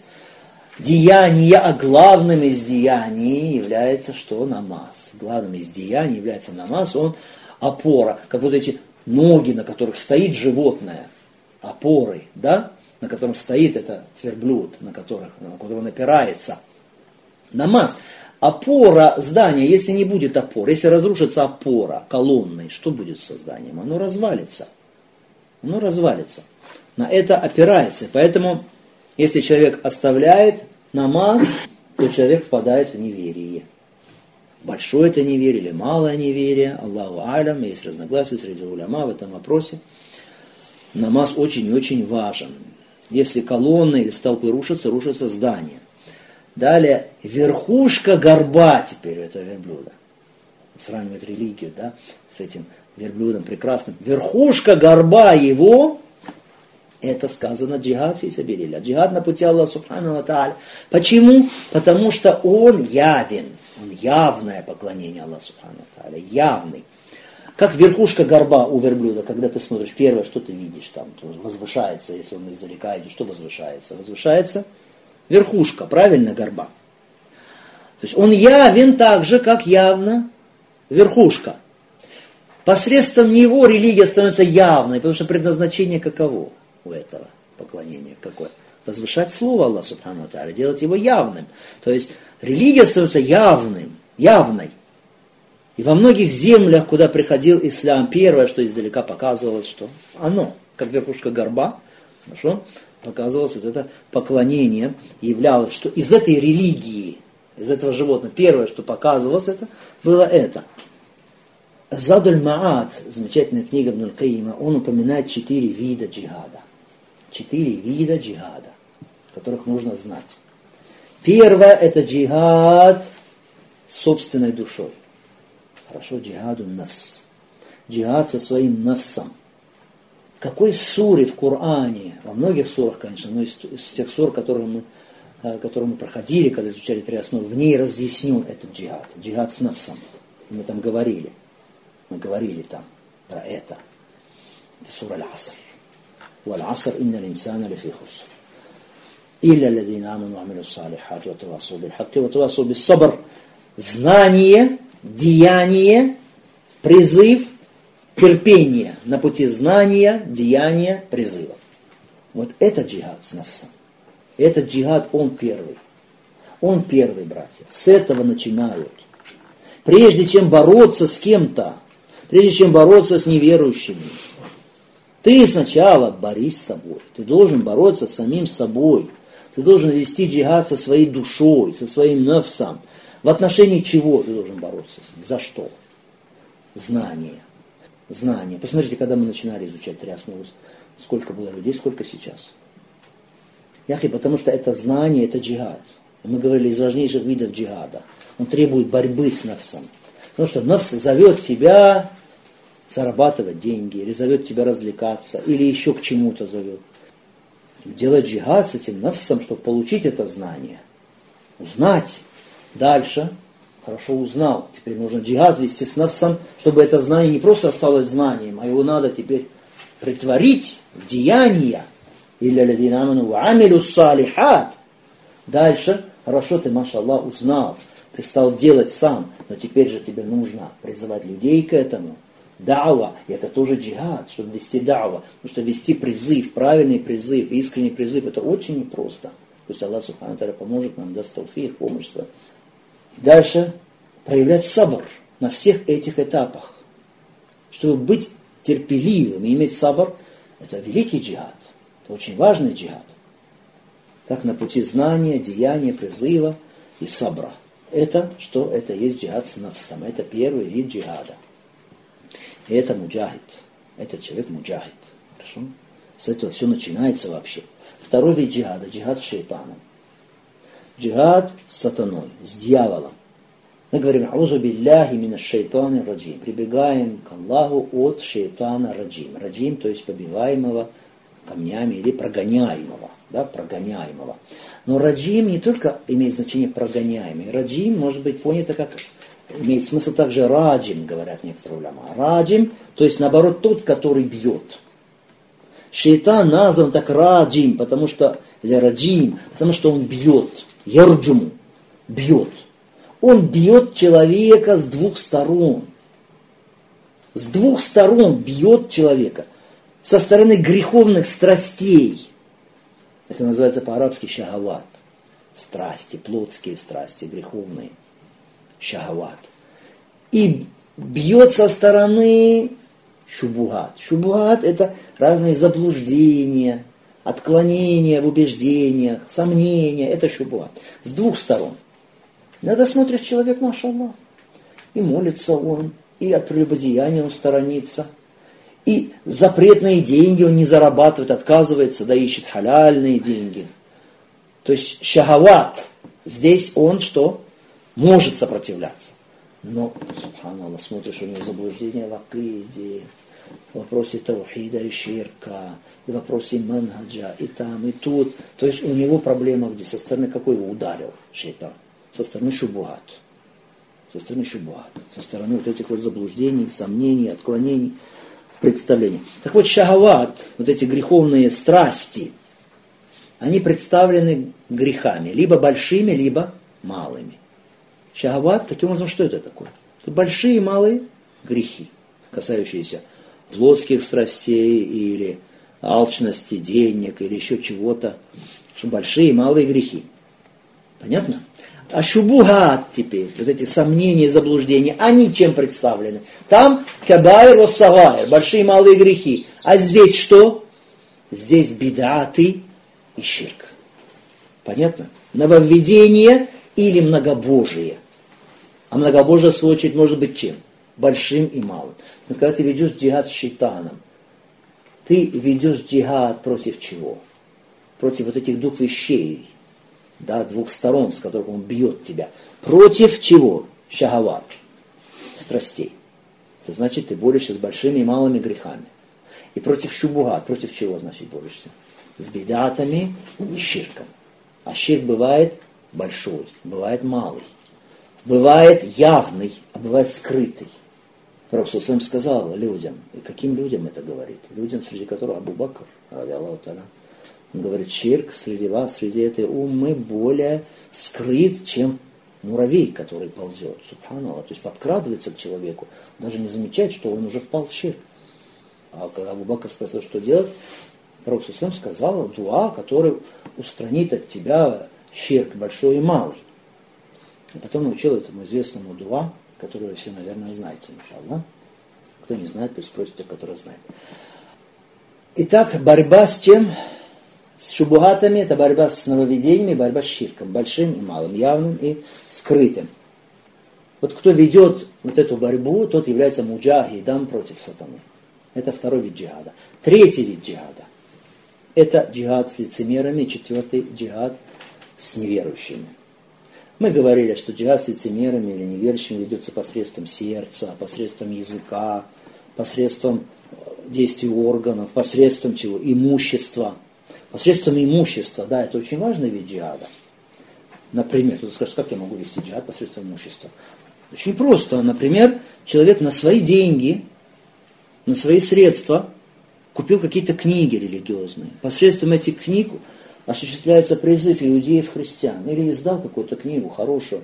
деяния, а главным из деяний является что? Намаз. Главным из деяний является намаз, он опора, как вот эти ноги, на которых стоит животное, опорой, да, на котором стоит это верблюд, на, которых, на которого он опирается. Намаз опора здания, если не будет опоры, если разрушится опора колонны, что будет со зданием? Оно развалится. Оно развалится. На это опирается. Поэтому, если человек оставляет намаз, то человек впадает в неверие. большое это неверие или малое неверие, Аллаху алям, есть разногласия среди уляма в этом вопросе. Намаз очень и очень важен. Если колонны или столпы рушатся, рушатся здания. Далее, верхушка горба теперь этого верблюда. Сравнивает религию, да, с этим верблюдом прекрасным. Верхушка горба его, это сказано джихад фисабилиля. Джихад на пути Аллаха Субхану Тааля. Почему? Потому что он явен. Он явное поклонение Аллаху Субхану Тааля. Явный. Как верхушка горба у верблюда, когда ты смотришь, первое, что ты видишь там, возвышается, если он издалека идет, что возвышается? Возвышается верхушка, правильно, горба. То есть он явен так же, как явно верхушка. Посредством него религия становится явной, потому что предназначение каково у этого поклонения? Какое? Возвышать Слово Аллаха Субхану Тааля, делать его явным. То есть религия становится явным, явной. И во многих землях, куда приходил ислам, первое, что издалека показывалось, что оно, как верхушка горба, хорошо, показывалось вот это поклонение, являлось, что из этой религии, из этого животного, первое, что показывалось, это было это. Задуль Маат, замечательная книга Бнуль Каима, он упоминает четыре вида джихада. Четыре вида джихада, которых нужно знать. Первое – это джихад собственной душой. Хорошо, джихаду нафс. Джихад со своим нафсом В какой суре в Коране, во многих сурах, конечно, но из, из тех сур, которые мы, э, которые мы проходили, когда изучали три основы, в ней разъяснен этот джихад. Джихад с нафсом. Мы там говорили. Мы говорили там про это. Это сура Аль-Аср. والعصر إن الإنسان لفي خسر إلا الذين آمنوا وعملوا الصالحات وتواصوا بالحق وتواصوا بالصبر знание деяние, призыв, терпение на пути знания, деяния, призыва. Вот это джихад с нафсом. Этот джихад, он первый. Он первый, братья. С этого начинают. Прежде чем бороться с кем-то, прежде чем бороться с неверующими, ты сначала борись с собой. Ты должен бороться с самим собой. Ты должен вести джихад со своей душой, со своим нафсом, в отношении чего ты должен бороться с ним? За что? Знание. Знание. Посмотрите, когда мы начинали изучать три основы, сколько было людей, сколько сейчас. Яхи, потому что это знание, это джихад. Мы говорили из важнейших видов джихада. Он требует борьбы с нафсом. Потому что нафс зовет тебя зарабатывать деньги, или зовет тебя развлекаться, или еще к чему-то зовет. Делать джихад с этим нафсом, чтобы получить это знание. Узнать, Дальше, хорошо узнал, теперь нужно джихад вести с навсом, чтобы это знание не просто осталось знанием, а его надо теперь притворить в деяния. Или ладинаману амилю салихат. Дальше, хорошо ты, машаллах, узнал, ты стал делать сам, но теперь же тебе нужно призывать людей к этому. Дава, и это тоже джихад, чтобы вести дава. Потому что вести призыв, правильный призыв, искренний призыв, это очень непросто. Пусть Аллах Субхану поможет нам, даст тауфих, помощь. Дальше проявлять сабр на всех этих этапах. Чтобы быть терпеливым и иметь сабр, это великий джихад. Это очень важный джихад. Так на пути знания, деяния, призыва и сабра. Это что? Это есть джихад с нафсом. Это первый вид джихада. И это муджахид. Этот человек муджахид. Хорошо? С этого все начинается вообще. Второй вид джихада, джихад с шейтаном джихад с сатаной, с дьяволом. Мы говорим, аузу билляхи мина шейтана раджим. Прибегаем к Аллаху от шейтана раджим. Раджим, то есть побиваемого камнями или прогоняемого. Да, прогоняемого. Но раджим не только имеет значение прогоняемый. Раджим может быть понято как имеет смысл также раджим, говорят некоторые уляма. Раджим, то есть наоборот тот, который бьет. Шейтан назван так раджим, потому что, или раджим, потому что он бьет ярджуму, бьет. Он бьет человека с двух сторон. С двух сторон бьет человека. Со стороны греховных страстей. Это называется по-арабски шахават. Страсти, плотские страсти, греховные. Шахават. И бьет со стороны шубугат. Шубугат это разные заблуждения, отклонения в убеждениях, сомнения, это шубуат. С двух сторон. Надо смотреть человек, машаллах. и молится он, и от прелюбодеяния он сторонится, и запретные деньги он не зарабатывает, отказывается, да ищет халяльные деньги. То есть шахават, здесь он что? Может сопротивляться. Но, субханаллах, смотришь, у него заблуждение в акиде, в вопросе таухида и ширка, в вопросе манхаджа, и там, и тут. То есть у него проблема где? Со стороны какой его ударил шейтан? Со стороны шубуат. Со стороны шубуат. Со стороны вот этих вот заблуждений, сомнений, отклонений в представлении. Так вот, шахават, вот эти греховные страсти, они представлены грехами, либо большими, либо малыми. Шахават, таким образом, что это такое? Это большие и малые грехи, касающиеся плотских страстей или алчности, денег или еще чего-то. Что большие и малые грехи. Понятно? А шубугат теперь, вот эти сомнения и заблуждения, они чем представлены? Там кабайр росавайр, большие и малые грехи. А здесь что? Здесь бедаты и ширк. Понятно? Нововведение или многобожие. А многобожие, в свою очередь, может быть чем? Большим и малым. Но когда ты ведешь джихад с шейтаном, ты ведешь джихад против чего? Против вот этих двух вещей, да, двух сторон, с которых он бьет тебя. Против чего? Шахават, страстей. Это значит, ты борешься с большими и малыми грехами. И против шубуга, против чего, значит, борешься? С бедатами и ширком. А ширк бывает большой, бывает малый. Бывает явный, а бывает скрытый. Пророк Сусам сказал людям, и каким людям это говорит? Людям, среди которых Абу Бакр, ради Аллаху Он говорит, ширк среди вас, среди этой умы более скрыт, чем муравей, который ползет. Субханаллах. То есть подкрадывается к человеку, даже не замечает, что он уже впал в ширк. А когда Абу Бакр спросил, что делать, Пророк Сусам сказал дуа, который устранит от тебя щирк большой и малый. И потом научил этому известному дуа, которую вы все, наверное, знаете, иншаллах. Кто не знает, пусть спросит те, которые знают. Итак, борьба с чем? С шубугатами, это борьба с нововведениями, борьба с ширком, большим и малым, явным и скрытым. Вот кто ведет вот эту борьбу, тот является муджахидом против сатаны. Это второй вид джихада. Третий вид джихада. Это джихад с лицемерами, четвертый джихад с неверующими. Мы говорили, что джихад с лицемерами или неверующими ведется посредством сердца, посредством языка, посредством э, действий органов, посредством чего? Имущества. Посредством имущества, да, это очень важный вид джихада. Например, кто-то скажет, как я могу вести джихад посредством имущества? Очень просто. Например, человек на свои деньги, на свои средства купил какие-то книги религиозные. Посредством этих книг осуществляется призыв иудеев-христиан, или издал какую-то книгу хорошую,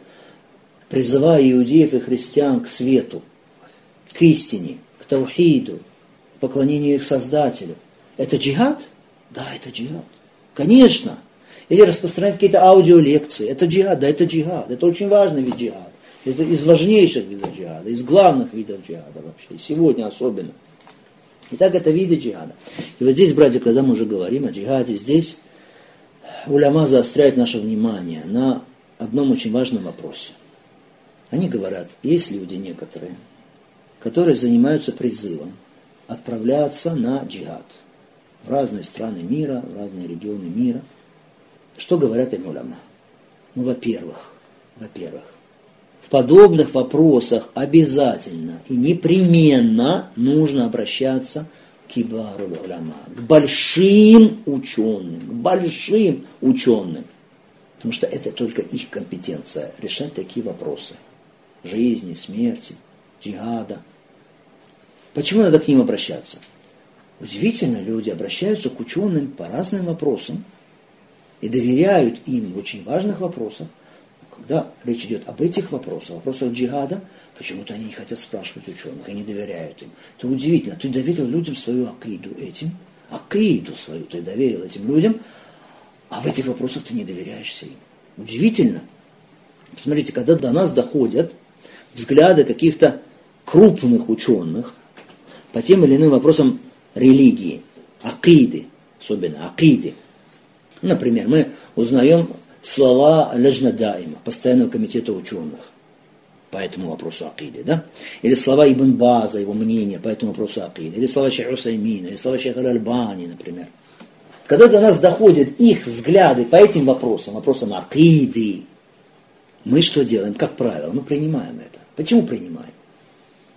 призывая иудеев и христиан к свету, к истине, к таухиду, поклонению их Создателю. Это джихад? Да, это джихад. Конечно. Или распространять какие-то аудиолекции. Это джихад, да, это джихад. Это очень важный вид джихада. Это из важнейших видов джихада, из главных видов джихада вообще. И сегодня особенно. Итак, это виды джихада. И вот здесь, братья, когда мы уже говорим о джихаде, здесь уляма заостряет наше внимание на одном очень важном вопросе. Они говорят, есть люди некоторые, которые занимаются призывом отправляться на джихад в разные страны мира, в разные регионы мира. Что говорят им уляма? Ну, во-первых, во-первых, в подобных вопросах обязательно и непременно нужно обращаться кибару уляма, к большим ученым, к большим ученым. Потому что это только их компетенция решать такие вопросы. Жизни, смерти, джихада. Почему надо к ним обращаться? Удивительно, люди обращаются к ученым по разным вопросам и доверяют им в очень важных вопросах, когда речь идет об этих вопросах, вопросах джихада, почему-то они не хотят спрашивать ученых и не доверяют им. Это удивительно. Ты доверил людям свою акиду этим, акиду свою ты доверил этим людям, а в этих вопросах ты не доверяешься им. Удивительно. Посмотрите, когда до нас доходят взгляды каких-то крупных ученых по тем или иным вопросам религии, акиды, особенно акиды. Например, мы узнаем слова Лежнадаима, постоянного комитета ученых. по этому вопросу акиды, да? Или слова Ибн База, его мнение по этому вопросу акиды, или слова Шейха Усаймина, или слова Шейха Альбани, например. Когда до нас доходят их взгляды по этим вопросам, вопросам акиды, мы что делаем? Как правило, мы принимаем это. Почему принимаем?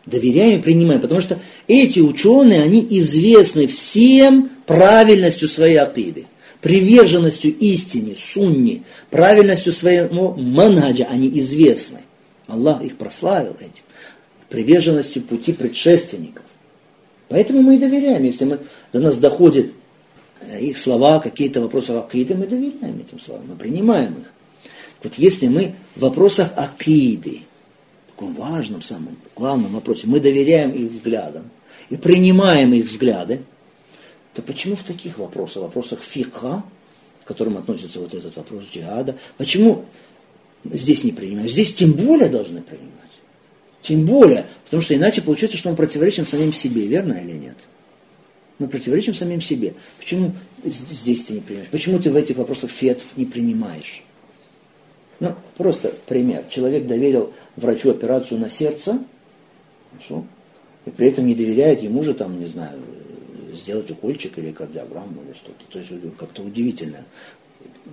Доверяем и принимаем, потому что эти ученые, они известны всем правильностью своей акиды, приверженностью истине, сунни, правильностью своего мангаджа, они известны. Аллах их прославил этим, приверженностью пути предшественников. Поэтому мы и доверяем, если мы, до нас доходят э, их слова, какие-то вопросы акиды, мы доверяем этим словам, мы принимаем их. Вот если мы в вопросах акиды, таком важном, самом главном вопросе, мы доверяем их взглядам и принимаем их взгляды, то почему в таких вопросах, вопросах фикха, к которым относится вот этот вопрос джихада, почему здесь не принимаем? Здесь тем более должны принимать. Тем более, потому что иначе получается, что мы противоречим самим себе, верно или нет? Мы противоречим самим себе. Почему здесь ты не принимаешь? Почему ты в этих вопросах фетв не принимаешь? Ну, просто пример. Человек доверил врачу операцию на сердце, хорошо, и при этом не доверяет ему же, там, не знаю, сделать укольчик или кардиограмму или что-то. То есть как-то удивительно.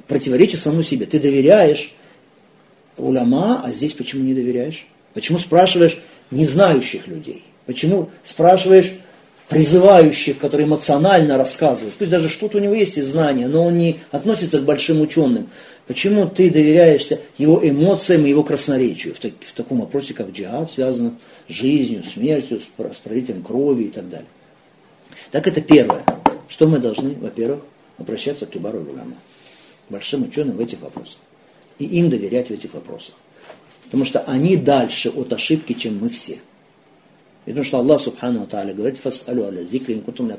Противоречие самому себе. Ты доверяешь уляма, а здесь почему не доверяешь? Почему спрашиваешь незнающих людей? Почему спрашиваешь призывающих, которые эмоционально рассказывают? Пусть даже что-то у него есть из знания, но он не относится к большим ученым. Почему ты доверяешься его эмоциям и его красноречию в, так, в таком вопросе, как джихад, связано с жизнью, смертью, с, с крови и так далее? Так это первое. Что мы должны, во-первых, обращаться к Кибару Руляма, большим ученым в этих вопросах. И им доверять в этих вопросах. Потому что они дальше от ошибки, чем мы все. Потому что Аллах Субхану Тааля говорит, «Фас'алю аля зикри кутум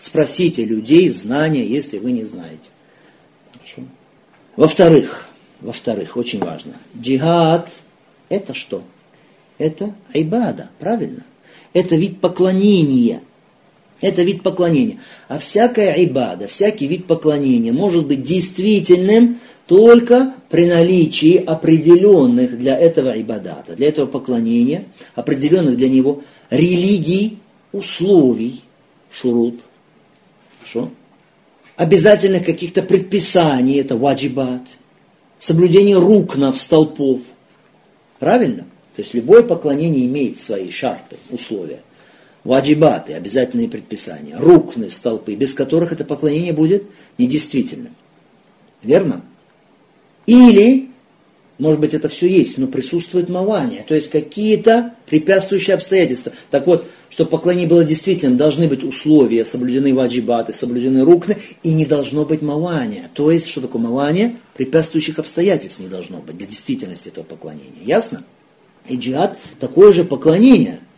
Спросите людей знания, если вы не знаете. Хорошо? Во-вторых, во-вторых, очень важно, джихад – это что? Это айбада, правильно? Это вид поклонения. Это вид поклонения. А всякая айбада, всякий вид поклонения может быть действительным только при наличии определенных для этого айбадата, для этого поклонения, определенных для него религий, условий, шурут. Хорошо? обязательных каких-то предписаний, это ваджибат, соблюдение рукнов, столпов. Правильно? То есть любое поклонение имеет свои шарты, условия. Ваджибаты, обязательные предписания, рукны, столпы, без которых это поклонение будет недействительным. Верно? Или может быть, это все есть, но присутствует мавания, то есть какие-то препятствующие обстоятельства. Так вот, чтобы поклонение было действительно, должны быть условия, соблюдены ваджибаты, соблюдены рукны, и не должно быть мавания. То есть, что такое мавания? Препятствующих обстоятельств не должно быть для действительности этого поклонения. Ясно? И джихад такое же поклонение –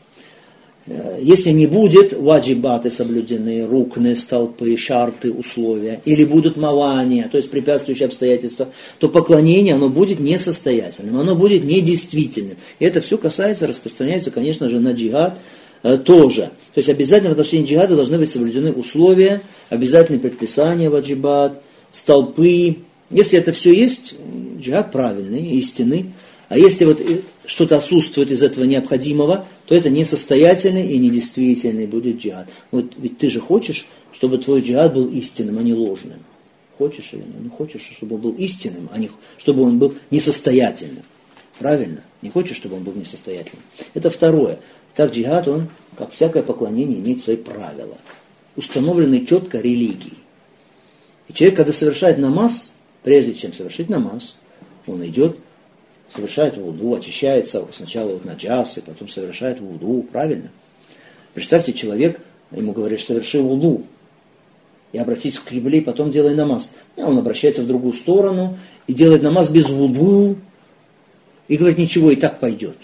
если не будет ваджибаты соблюдены, рукны, столпы, шарты, условия, или будут мавания, то есть препятствующие обстоятельства, то поклонение, оно будет несостоятельным, оно будет недействительным. И это все касается, распространяется, конечно же, на джихад э, тоже. То есть обязательно в отношении джихада должны быть соблюдены условия, обязательные предписания ваджибат, столпы. Если это все есть, джихад правильный, истинный. А если вот что-то отсутствует из этого необходимого, то это несостоятельный и недействительный будет джихад. Вот ведь ты же хочешь, чтобы твой джихад был истинным, а не ложным. Хочешь или нет? Ну хочешь, чтобы он был истинным, а не чтобы он был несостоятельным. Правильно? Не хочешь, чтобы он был несостоятельным. Это второе. Так джихад, он, как всякое поклонение, имеет свои правила. Установленные четко религией. И человек, когда совершает намаз, прежде чем совершить намаз, он идет совершает вуду, очищается сначала вот на джасы, потом совершает вуду, правильно? Представьте, человек, ему говоришь, соверши вуду, и обратись к кибле, потом делай намаз. И он обращается в другую сторону и делает намаз без вуду, и говорит, ничего, и так пойдет.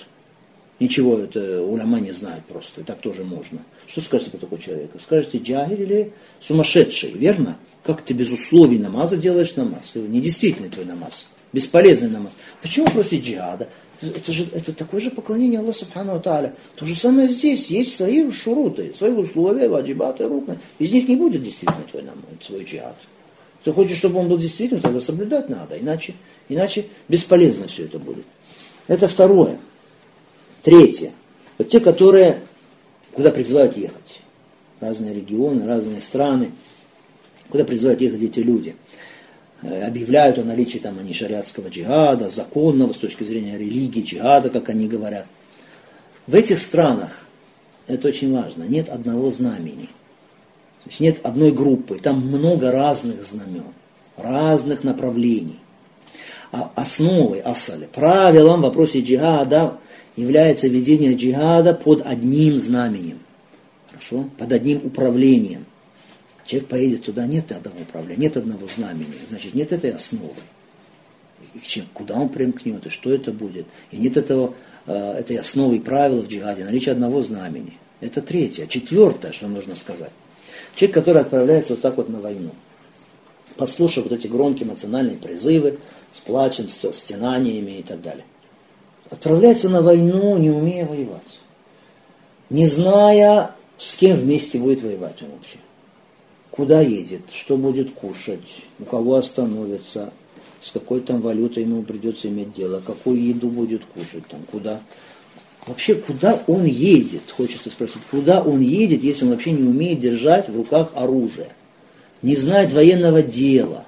Ничего, это уляма не знает просто, и так тоже можно. Что скажете по такому человеку? Скажете, джагир или сумасшедший, верно? Как ты без условий намаза делаешь намаз? Недействительный твой намаз бесполезный намаз. Почему против джихада? Это же это такое же поклонение Аллаху Субхану Тааля. То же самое здесь. Есть свои шуруты, свои условия, ваджибаты, рукны. Из них не будет действительно твой, намаз, твой джихад. Ты хочешь, чтобы он был действительно, тогда соблюдать надо. Иначе, иначе бесполезно все это будет. Это второе. Третье. Вот те, которые, куда призывают ехать. Разные регионы, разные страны. Куда призывают ехать эти люди. Э, объявляют о наличии там они шариатского джихада, законного с точки зрения религии, джихада, как они говорят. В этих странах, это очень важно, нет одного знамени. То есть нет одной группы, там много разных знамен, разных направлений. А основой, асали, правилом в вопросе джихада является ведение джихада под одним знаменем. Хорошо? Под одним управлением. Человек поедет туда, нет одного управления, нет одного знамени, значит, нет этой основы. И чем, куда он примкнет, и что это будет. И нет этого, э, этой основы и правил в джихаде, наличие одного знамени. Это третье. Четвертое, что нужно сказать. Человек, который отправляется вот так вот на войну, послушав вот эти громкие эмоциональные призывы, с плачем, с стенаниями и так далее. Отправляется на войну, не умея воевать. Не зная, с кем вместе будет воевать он вообще. Куда едет, что будет кушать, у кого остановится, с какой там валютой ему придется иметь дело, какую еду будет кушать, там, куда. Вообще, куда он едет, хочется спросить, куда он едет, если он вообще не умеет держать в руках оружие, не знает военного дела,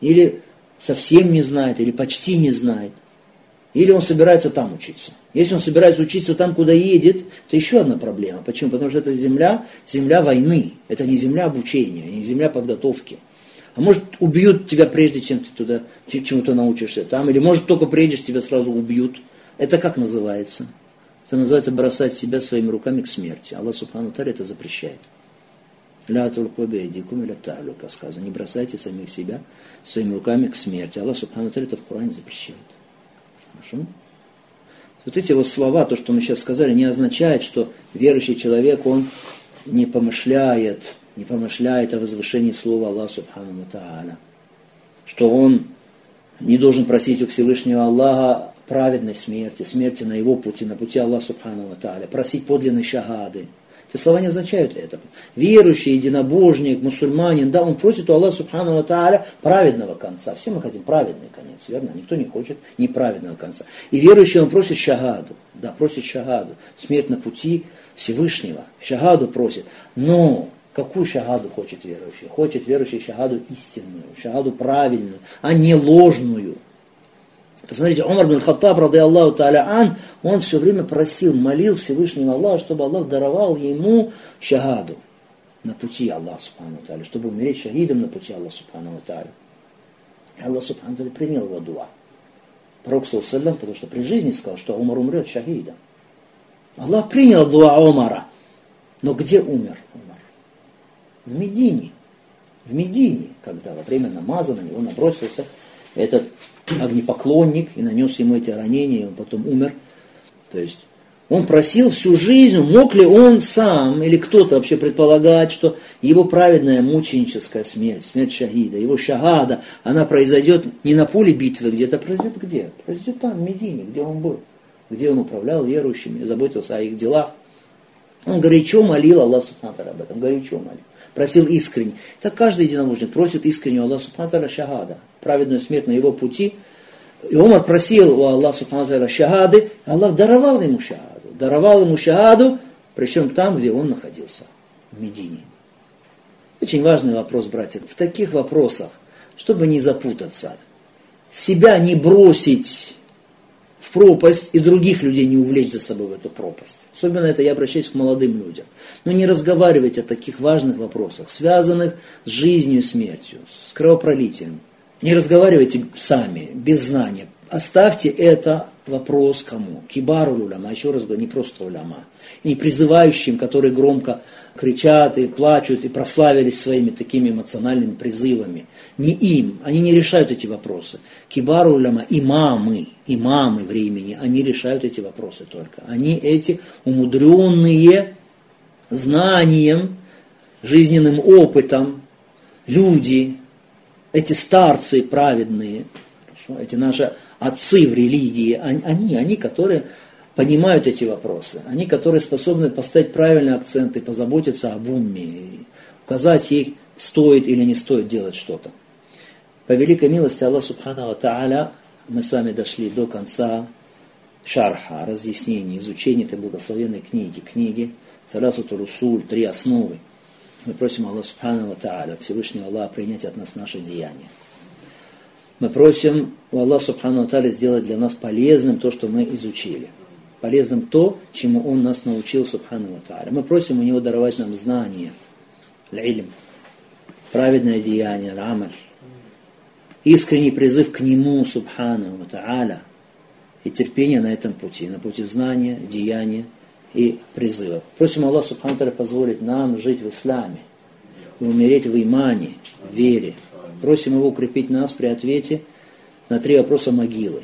или совсем не знает, или почти не знает. Или он собирается там учиться. Если он собирается учиться там, куда едет, это еще одна проблема. Почему? Потому что это земля, земля войны. Это не земля обучения, не земля подготовки. А может убьют тебя прежде, чем ты туда чему-то научишься там. Или может только приедешь, тебя сразу убьют. Это как называется? Это называется бросать себя своими руками к смерти. Аллах Субхану Таля это запрещает. Ля тулкубейдикум или талюка сказано. Не бросайте самих себя своими руками к смерти. Аллах Субхану Таля это в Коране запрещает. Хорошо? Вот эти вот слова, то, что мы сейчас сказали, не означает, что верующий человек, он не помышляет, не помышляет о возвышении слова Аллаха Субхану Тааля. Что он не должен просить у Всевышнего Аллаха праведной смерти, смерти на его пути, на пути Аллаха Субхану Тааля, просить подлинной шагады. Эти слова не означают это. Верующий, единобожник, мусульманин, да, он просит у Аллаха Субхану Тааля праведного конца. Все мы хотим праведный конец, верно? Никто не хочет неправедного конца. И верующий, он просит шагаду, да, просит шагаду, смерть на пути Всевышнего. Шагаду просит. Но Какую шагаду хочет верующий? Хочет верующий шагаду истинную, шагаду правильную, а не ложную. Посмотрите, Умар бин Хаттаб, рады Аллаху Та'аля Ан, он все время просил, молил Всевышнего Аллаха, чтобы Аллах даровал ему шагаду на пути Аллаха Субхану Та'аля, чтобы умереть шахидом на пути Аллаха Субхану Та'аля. И Аллах Субхану Та'аля принял его дуа. Пророк Саллам, потому что при жизни сказал, что Умар умрет шахидом. Аллах принял дуа Умара. Но где умер Умар? В Медине. В Медине, когда во время намаза на него набросился этот огнепоклонник и нанес ему эти ранения, и он потом умер. То есть он просил всю жизнь, мог ли он сам или кто-то вообще предполагать, что его праведная мученическая смерть, смерть шахида, его шагада, она произойдет не на поле битвы где-то, а произойдет где? Произойдет там, в Медине, где он был, где он управлял верующими, заботился о их делах. Он горячо молил Аллах Субхану об этом, горячо молил. Просил искренне. Так каждый единобожник просит искренне Аллах Субхану шагада праведную смерть на его пути. И Умар просил у Аллаха Субхану шахады, Аллах даровал ему шахаду. Даровал ему шахаду, причем там, где он находился, в Медине. Очень важный вопрос, братья. В таких вопросах, чтобы не запутаться, себя не бросить в пропасть и других людей не увлечь за собой в эту пропасть. Особенно это я обращаюсь к молодым людям. Но не разговаривать о таких важных вопросах, связанных с жизнью смертью, с кровопролитием, не разговаривайте сами, без знания. Оставьте это вопрос кому? Кибару уляма, еще раз говорю, не просто уляма. И призывающим, которые громко кричат и плачут и прославились своими такими эмоциональными призывами. Не им, они не решают эти вопросы. Кибару уляма, имамы, имамы времени, они решают эти вопросы только. Они эти умудренные знанием, жизненным опытом люди, эти старцы праведные, хорошо, эти наши отцы в религии, они, они, которые понимают эти вопросы, они, которые способны поставить правильные акценты, позаботиться об уме, указать ей, стоит или не стоит делать что-то. По великой милости Аллаха Субхану Тааля мы с вами дошли до конца шарха, разъяснения, изучения этой благословенной книги, книги Саласату Русуль, три основы. Мы просим Аллаха Субхану Тааля, Всевышнего Аллаха, принять от нас наши деяния. Мы просим у Аллаха Субхану Тааля сделать для нас полезным то, что мы изучили. Полезным то, чему Он нас научил Субхану Тааля. Мы просим у Него даровать нам знания, лилм, праведное деяние, рамаль, искренний призыв к Нему, Субхану Тааля, и терпение на этом пути, на пути знания, деяния и призыва. Просим Аллаха Субхану позволить нам жить в исламе и умереть в имане, в вере. Просим Его укрепить нас при ответе на три вопроса могилы.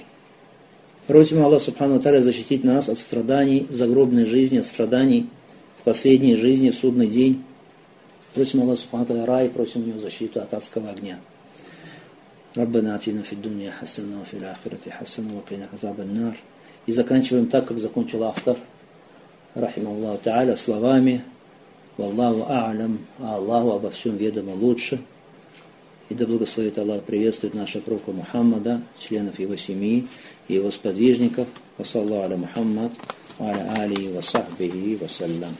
Просим Аллаха Субхану Тааля защитить нас от страданий в загробной жизни, от страданий в последней жизни, в судный день. Просим Аллаха Субхану Тааля рай, просим у Него защиту от адского огня. ربنا اتنا في الدنيا حسنة وفي الآخرة حسنة وقنا عذاب النار. И заканчиваем так, как закончил автор, рахима Аллаху Та'аля, словами «Валлаху а'лам», а Аллаху обо всем ведомо лучше. и да благословит Аллах приветствует нашего пророка Мухаммада, членов его семьи и его сподвижников. Вассаллаху аля Мухаммад, аля алии ва сахбихи ва саллям.